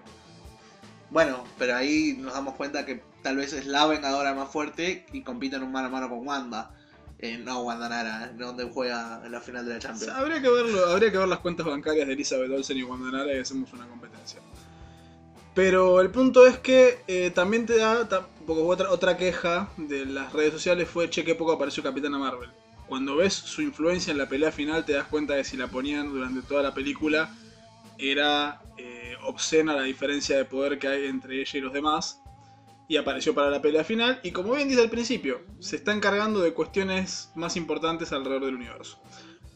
Bueno, pero ahí nos damos cuenta que tal vez es la vengadora más fuerte y compiten un mano a mano con Wanda. Eh, no Wanda Nara, donde juega la final de la Champions. habría, que verlo, habría que ver las cuentas bancarias de Elizabeth Olsen y Wanda Nara y hacemos una competencia. Pero el punto es que eh, también te da, porque otra, otra queja de las redes sociales fue, che, qué poco apareció Capitana Marvel. Cuando ves su influencia en la pelea final te das cuenta de si la ponían durante toda la película era eh, obscena la diferencia de poder que hay entre ella y los demás. Y apareció para la pelea final. Y como bien dice al principio, se está encargando de cuestiones más importantes alrededor del universo.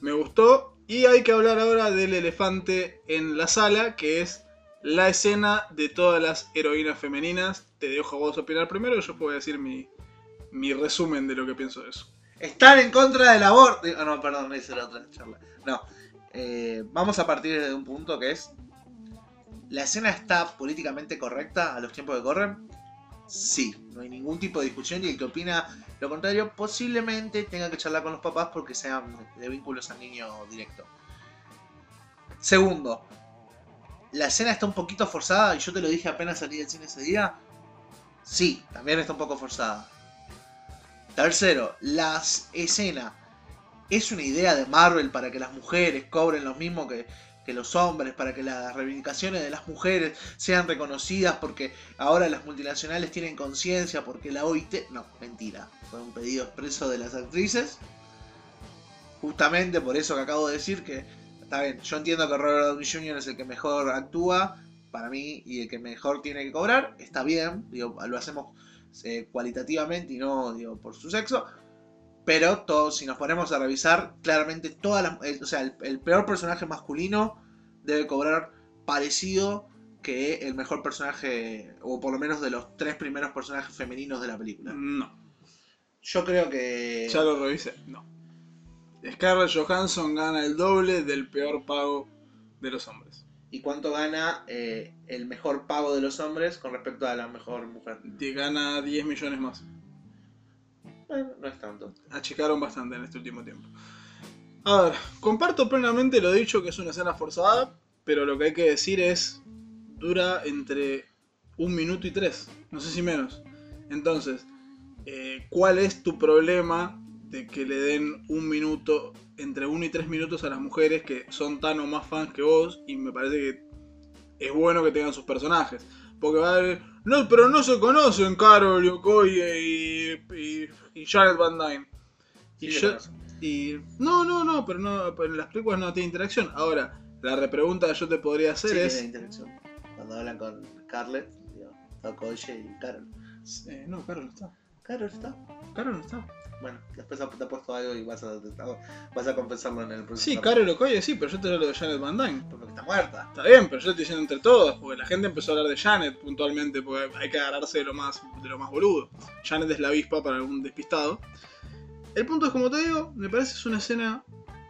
Me gustó. Y hay que hablar ahora del elefante en la sala, que es la escena de todas las heroínas femeninas. Te dejo a vos opinar primero yo puedo decir mi, mi resumen de lo que pienso de eso. Están en contra del aborto. Ah, no, perdón, esa era otra charla. No. Eh, vamos a partir de un punto que es. ¿La escena está políticamente correcta a los tiempos que corren? Sí, no hay ningún tipo de discusión y el que opina lo contrario posiblemente tenga que charlar con los papás porque sean de vínculo sanguíneo directo. Segundo, la escena está un poquito forzada y yo te lo dije apenas salí del cine ese día. Sí, también está un poco forzada. Tercero, la escena es una idea de Marvel para que las mujeres cobren lo mismo que, los hombres, para que las reivindicaciones de las mujeres sean reconocidas, porque ahora las multinacionales tienen conciencia, porque la OIT... No, mentira. Fue un pedido expreso de las actrices. Justamente por eso que acabo de decir que... Está bien, yo entiendo que Robert Downey Jr. es el que mejor actúa, para mí, y el que mejor tiene que cobrar. Está bien, digo, lo hacemos eh, cualitativamente y no digo, por su sexo. Pero todos, si nos ponemos a revisar, claramente todas las. eh, o sea, el, el peor personaje masculino debe cobrar parecido que el mejor personaje, o por lo menos de los tres primeros personajes femeninos de la película. No, Yo creo que. ya lo revisé. No. Scarlett Johansson gana el doble del peor pago de los hombres. ¿Y cuánto gana eh, el mejor pago de los hombres con respecto a la mejor mujer? Gana 10 millones más. No es tanto. achicaron bastante en este último tiempo. A ver, comparto plenamente lo dicho que es una escena forzada, pero lo que hay que decir es, dura entre un minuto y tres, no sé si menos. Entonces, eh, ¿cuál es tu problema de que le den un minuto, entre uno y tres minutos a las mujeres que son tan o más fans que vos? Y me parece que es bueno que tengan sus personajes. Porque va a haber, no, pero no se conocen Carol, Okoye y, y, y Janet Van Dyne. Y Sí, yo- y no, no, no, pero no, pero en las películas no tiene interacción. Ahora, la repregunta que yo te podría hacer Sí, es. tiene interacción. Cuando hablan con Scarlett, digo, Okoye y Carol. Eh, no, Carol está. Carol está. Carol no está. Bueno, después te ha puesto algo y vas a, vas a confesarlo en el próximo. Sí. Carol Okoye sí, pero yo te hablo de Janet Van Dyne. Porque está muerta. Está bien, pero yo estoy diciendo entre todos, porque la gente empezó a hablar de Janet puntualmente, porque hay que agarrarse de lo más, de lo más boludo. Janet es la avispa para algún despistado. El punto es, como te digo, me parece es una escena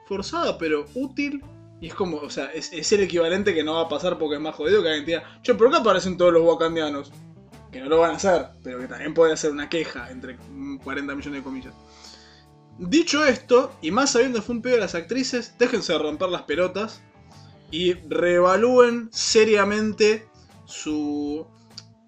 forzada, pero útil. Y es como, o sea, es, es el equivalente que no va a pasar porque es más jodido que alguien te diga, che, ¿por qué aparecen todos los wakandianos? Que no lo van a hacer, pero que también puede ser una queja, entre mm, 40 millones de comillas. Dicho esto, y más sabiendo fue un pedo de las actrices, déjense de romper las pelotas y reevalúen seriamente su,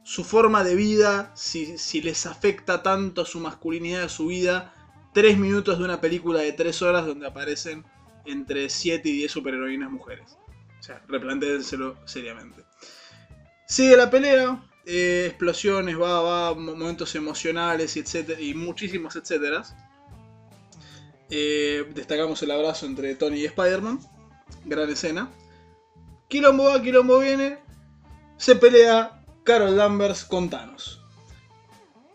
su forma de vida, si, si les afecta tanto su masculinidad, su vida, tres minutos de una película de tres horas donde aparecen entre 7 y 10 superheroínas mujeres. O sea, replantéenselo seriamente. Sigue la pelea, eh, explosiones, va, va, mo- momentos emocionales y, etcétera, y muchísimos etcéteras. Eh, destacamos el abrazo entre Tony y Spider-Man. Gran escena. Quilombo va, quilombo viene. Se pelea Carol Danvers con Thanos.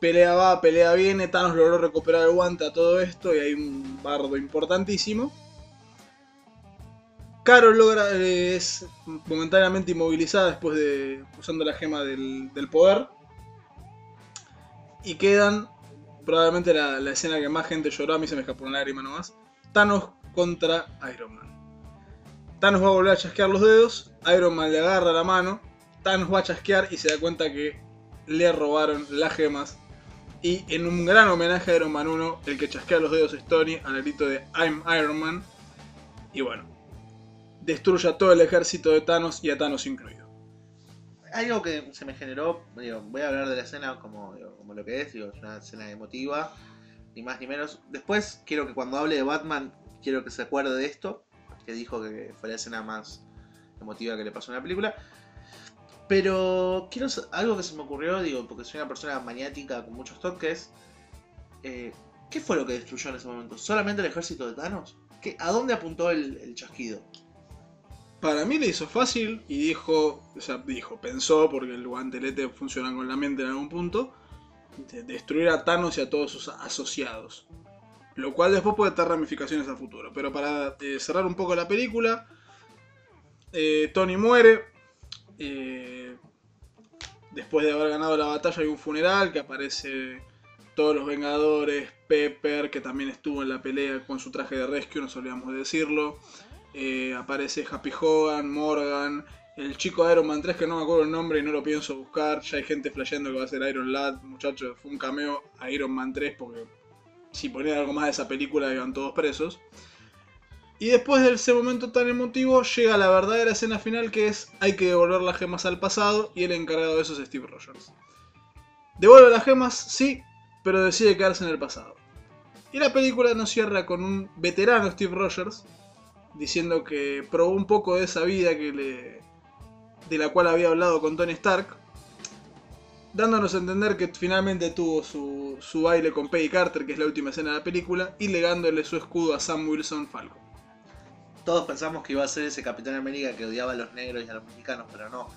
Pelea va, pelea viene. Thanos logró recuperar el guante a todo esto y hay un bardo importantísimo. Carol logra, eh, es momentáneamente inmovilizada después de usando la gema del, poder. Y quedan probablemente la, la escena que más gente lloró, a mí se me escapó una lágrima nomás. Thanos contra Iron Man. Thanos va a volver a chasquear los dedos, Iron Man le agarra la mano, Thanos va a chasquear y se da cuenta que le robaron las gemas. Y en un gran homenaje a Iron Man 1, el que chasquea los dedos es Tony al grito de I'm Iron Man. Y bueno, destruye a todo el ejército de Thanos y a Thanos incluido. Algo que se me generó, voy a hablar de la escena como, como lo que es, digo, una escena emotiva, ni más ni menos. Después quiero que cuando hable de Batman, quiero que se acuerde de esto, que dijo que fue la escena más emotiva que le pasó en la película. Pero quiero algo que se me ocurrió, digo, porque soy una persona maniática con muchos toques. eh, ¿Qué fue lo que destruyó en ese momento? ¿Solamente el ejército de Thanos? ¿Qué, ¿A dónde apuntó el chasquido? Para mí le hizo fácil y dijo, o sea, dijo, pensó, porque el guantelete funciona con la mente en algún punto, de destruir a Thanos y a todos sus asociados. Lo cual después puede tener ramificaciones a futuro. Pero para eh, cerrar un poco la película, eh, Tony muere. eh, después de haber ganado la batalla hay un funeral que aparece todos los Vengadores, Pepper, que también estuvo en la pelea con su traje de rescue, no solíamos de decirlo. Eh, aparece Happy Hogan, Morgan, el chico de Iron Man 3 que no me acuerdo el nombre y no lo pienso buscar. Ya hay gente flasheando que va a ser Iron Lad, muchachos, fue un cameo a Iron Man 3 porque si ponían algo más de esa película iban todos presos. Y después de ese momento tan emotivo llega la verdadera escena final que es hay que devolver las gemas al pasado y el encargado de eso es Steve Rogers. Devuelve las gemas, sí, pero decide quedarse en el pasado. Y la película nos cierra con un veterano Steve Rogers diciendo que probó un poco de esa vida que le, de la cual había hablado con Tony Stark, dándonos a entender que finalmente tuvo su, su baile con Peggy Carter, que es la última escena de la película, y legándole su escudo a Sam Wilson Falcon. Todos pensamos que iba a ser ese Capitán América que odiaba a los negros y a los mexicanos, pero no.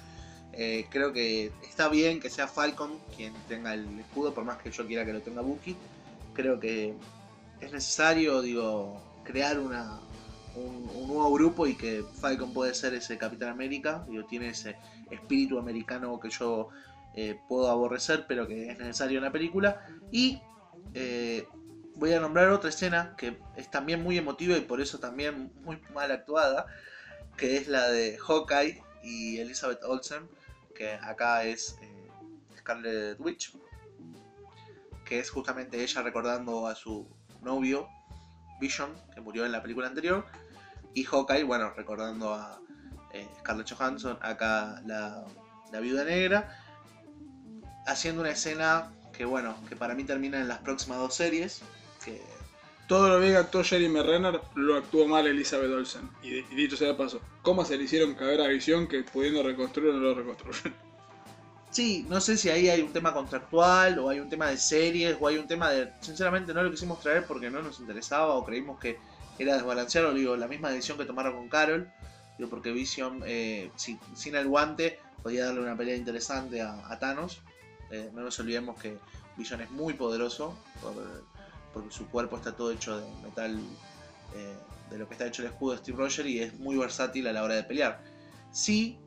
Eh, creo que está bien que sea Falcon quien tenga el escudo, por más que yo quiera que lo tenga Bucky. Creo que es necesario, digo, crear una, un, nuevo grupo y que Falcon puede ser ese Capitán América. Digo, tiene ese espíritu americano que yo eh, puedo aborrecer, pero que es necesario en la película. Y eh, voy a nombrar otra escena que es también muy emotiva y por eso también muy mal actuada, que es la de Hawkeye y Elizabeth Olsen, que acá es eh, Scarlet Witch, que es justamente ella recordando a su novio Vision, que murió en la película anterior, y Hawkeye, bueno, recordando a eh, Scarlett Johansson, acá la, la viuda negra. haciendo una escena que, bueno, que para mí termina en las próximas dos series. Que Todo lo bien que actuó Jeremy Renner lo actuó mal Elizabeth Olsen. Y, dicho sea de paso, ¿cómo se le hicieron caber a Visión que pudiendo reconstruir no lo reconstruyen? Sí, no sé si ahí hay un tema contractual o hay un tema de series o hay un tema de... Sinceramente no lo quisimos traer porque no nos interesaba o creímos que era desbalanceado. Digo, la misma decisión que tomaron con Carol. Digo, porque Vision, eh, si- sin el guante, podía darle una pelea interesante a, Thanos. Eh, no nos olvidemos que Vision es muy poderoso por- porque su cuerpo está todo hecho de metal, eh, de lo que está hecho el escudo de Steve Rogers y es muy versátil a la hora de pelear. Sí,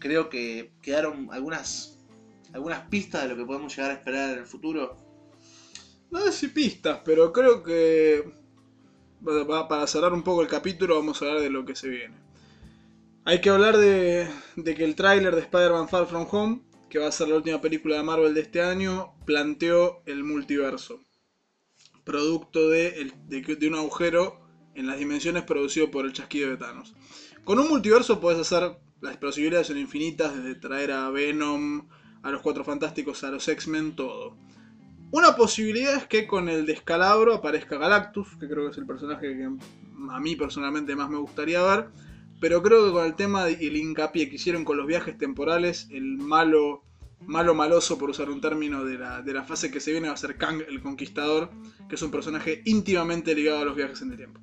creo que quedaron algunas algunas pistas de lo que podemos llegar a esperar en el futuro. No sé si pistas, pero creo que para cerrar un poco el capítulo vamos a hablar de lo que se viene. Hay que hablar de, de que el tráiler de Spider-Man Far From Home, que va a ser la última película de Marvel de este año, planteó el multiverso. Producto de, de un agujero en las dimensiones producido por el chasquido de Thanos. Con un multiverso puedes hacer, las posibilidades son infinitas, desde traer a Venom, a los Cuatro Fantásticos, a los X-Men, todo. Una posibilidad es que con el descalabro aparezca Galactus, que creo que es el personaje que a mí personalmente más me gustaría ver. Pero creo que con el tema y el hincapié que hicieron con los viajes temporales, el malo, malo maloso, por usar un término de la, de la fase que se viene, va a ser Kang el Conquistador, que es un personaje íntimamente ligado a los viajes en el tiempo.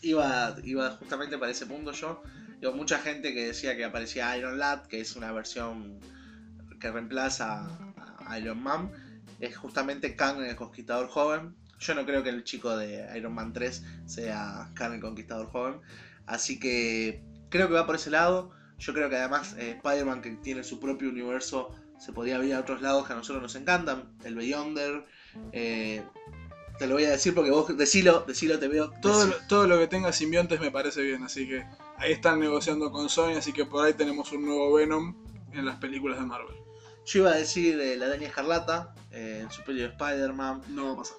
Iba, iba justamente para ese punto yo. Digo, mucha gente que decía que aparecía Iron Lad, que es una versión que reemplaza a Iron Man, es justamente Kang el Conquistador joven. Yo no creo que el chico de Iron Man 3 sea Kang el Conquistador joven. Así que creo que va por ese lado. Yo creo que además eh, Spider-Man que tiene su propio universo se podría ir a otros lados que a nosotros nos encantan. El Beyonder. eh, te lo voy a decir porque vos decilo, decilo, te veo. Todo, lo- todo lo que tenga simbiontes me parece bien, así que ahí están negociando con Sony, así que por ahí tenemos un nuevo Venom en las películas de Marvel. Yo iba a decir eh, la Daña Escarlata, eh, el Superior Spider-Man, No va a pasar.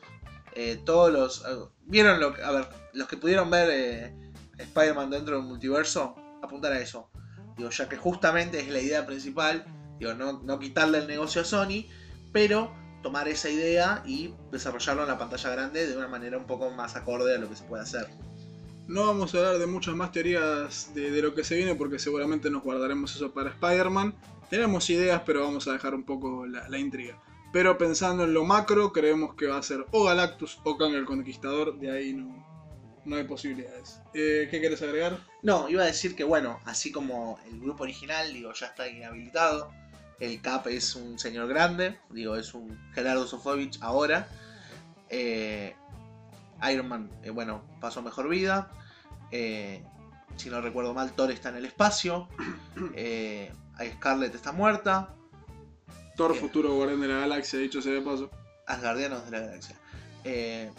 eh, todos los... eh, ¿Vieron lo que... A ver, los que pudieron ver eh, Spider-Man dentro del multiverso, apuntar a eso. Digo, ya que justamente es la idea principal, digo, no, no quitarle el negocio a Sony, pero tomar esa idea y desarrollarlo en la pantalla grande de una manera un poco más acorde a lo que se puede hacer. No vamos a hablar de muchas más teorías de, de lo que se viene porque seguramente nos guardaremos eso para Spider-Man. Tenemos ideas, pero vamos a dejar un poco la, intriga. Pero pensando en lo macro, creemos que va a ser o Galactus o Kang el Conquistador. De ahí no, no hay posibilidades. Eh, ¿Qué quieres agregar? No, iba a decir que bueno, así como el grupo original, digo, ya está inhabilitado. El Cap es un señor grande, digo, es un Gerardo Sofovich ahora. Eh, Iron Man, eh, bueno, pasó mejor vida. Si no recuerdo mal, Thor está en el espacio. Scarlett está muerta. Thor, futuro guardián de la galaxia, dicho sea de paso. Asgardianos de la Galaxia. Eh,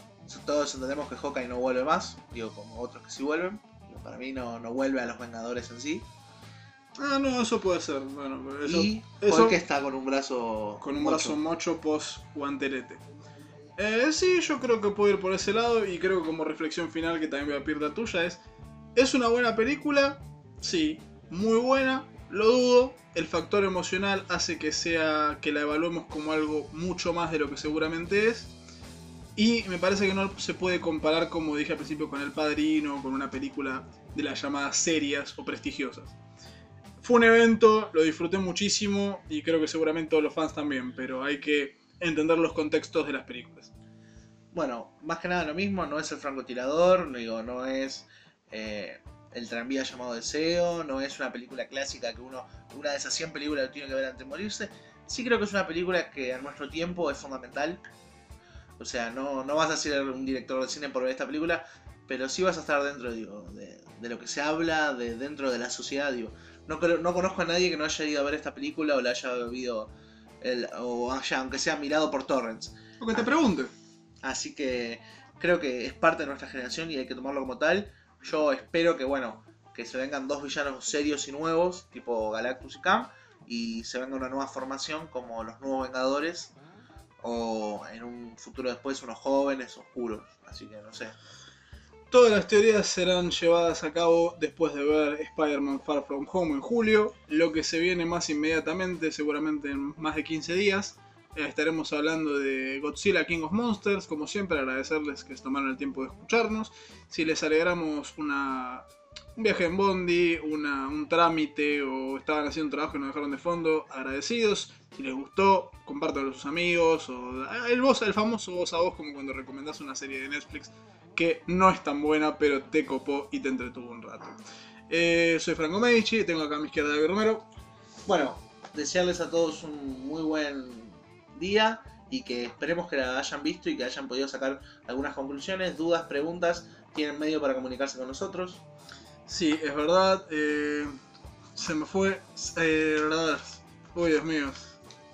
todos entendemos que Hawkeye no vuelve más, digo, como otros que sí vuelven. Digo, para mí no, no vuelve a los Vengadores en sí. Ah, no, eso puede ser. Bueno, pero eso, y eso- Hulk está con un brazo. con un mocho. brazo mocho post guantelete. Eh, sí, yo creo que puedo ir por ese lado y creo que como reflexión final que también voy a pedir la tuya es, ¿es una buena película? Sí, muy buena, lo dudo. El factor emocional hace que sea que la evaluemos como algo mucho más de lo que seguramente es. Y me parece que no se puede comparar, como dije al principio, con El Padrino, con una película de las llamadas serias o prestigiosas. Fue un evento, lo disfruté muchísimo y creo que seguramente todos los fans también, pero hay que entender los contextos de las películas. Bueno, más que nada lo mismo, no es el francotirador, no digo, no es eh, el tranvía llamado Deseo, no es una película clásica que uno, una de esas 100 películas lo tiene que ver antes de morirse. Sí creo que es una película que a nuestro tiempo es fundamental. O sea, no, no vas a ser un director de cine por ver esta película, pero sí vas a estar dentro digo, de, de lo que se habla, de dentro de la sociedad. Digo. No, creo- no conozco a nadie que no haya ido a ver esta película o la haya vivido, el, o haya, aunque sea mirado por torrents. O que te pregunte. Así que creo que es parte de nuestra generación y hay que tomarlo como tal. Yo espero que, bueno, que se vengan dos villanos serios y nuevos, tipo Galactus y Kang, y se venga una nueva formación como los nuevos Vengadores, o en un futuro después unos jóvenes oscuros. Así que no sé. Todas las teorías serán llevadas a cabo después de ver Spider-Man Far From Home en julio. Lo que se viene más inmediatamente, seguramente en más de 15 días, estaremos hablando de Godzilla King of Monsters. Como siempre, agradecerles que se tomaron el tiempo de escucharnos. Si les alegramos una, un viaje en Bondi, una, un trámite o estaban haciendo un trabajo y nos dejaron de fondo, agradecidos. Si les gustó, compártanlo con sus amigos. O el, voz, el famoso voz a voz, como cuando recomendás una serie de Netflix que no es tan buena, pero te copó y te entretuvo un rato. Eh, soy Franco Medici, tengo acá a mi izquierda a David Romero. Bueno, desearles a todos un muy buen día y que esperemos que la hayan visto y que hayan podido sacar algunas conclusiones, dudas, preguntas. Tienen medio para comunicarse con nosotros. Sí, es verdad. eh, se me fue. Eh, verdad. Uy, Dios mío.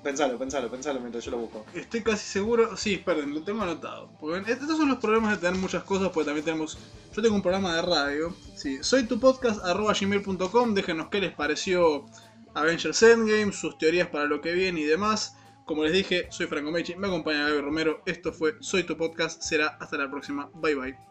Pensalo, pensalo, pensalo mientras yo lo busco. Estoy casi seguro. Sí, esperen, lo tengo anotado. Porque estos son los problemas de tener muchas cosas. Porque también tenemos. Yo tengo un programa de radio. Sí, soy tu podcast arroba gmail.com. Déjenos qué les pareció Avengers Endgame, sus teorías para lo que viene y demás. Como les dije, soy Franco Mechi, me acompaña Gaby Romero. Esto fue Soy tu podcast. Será hasta la próxima. Bye bye.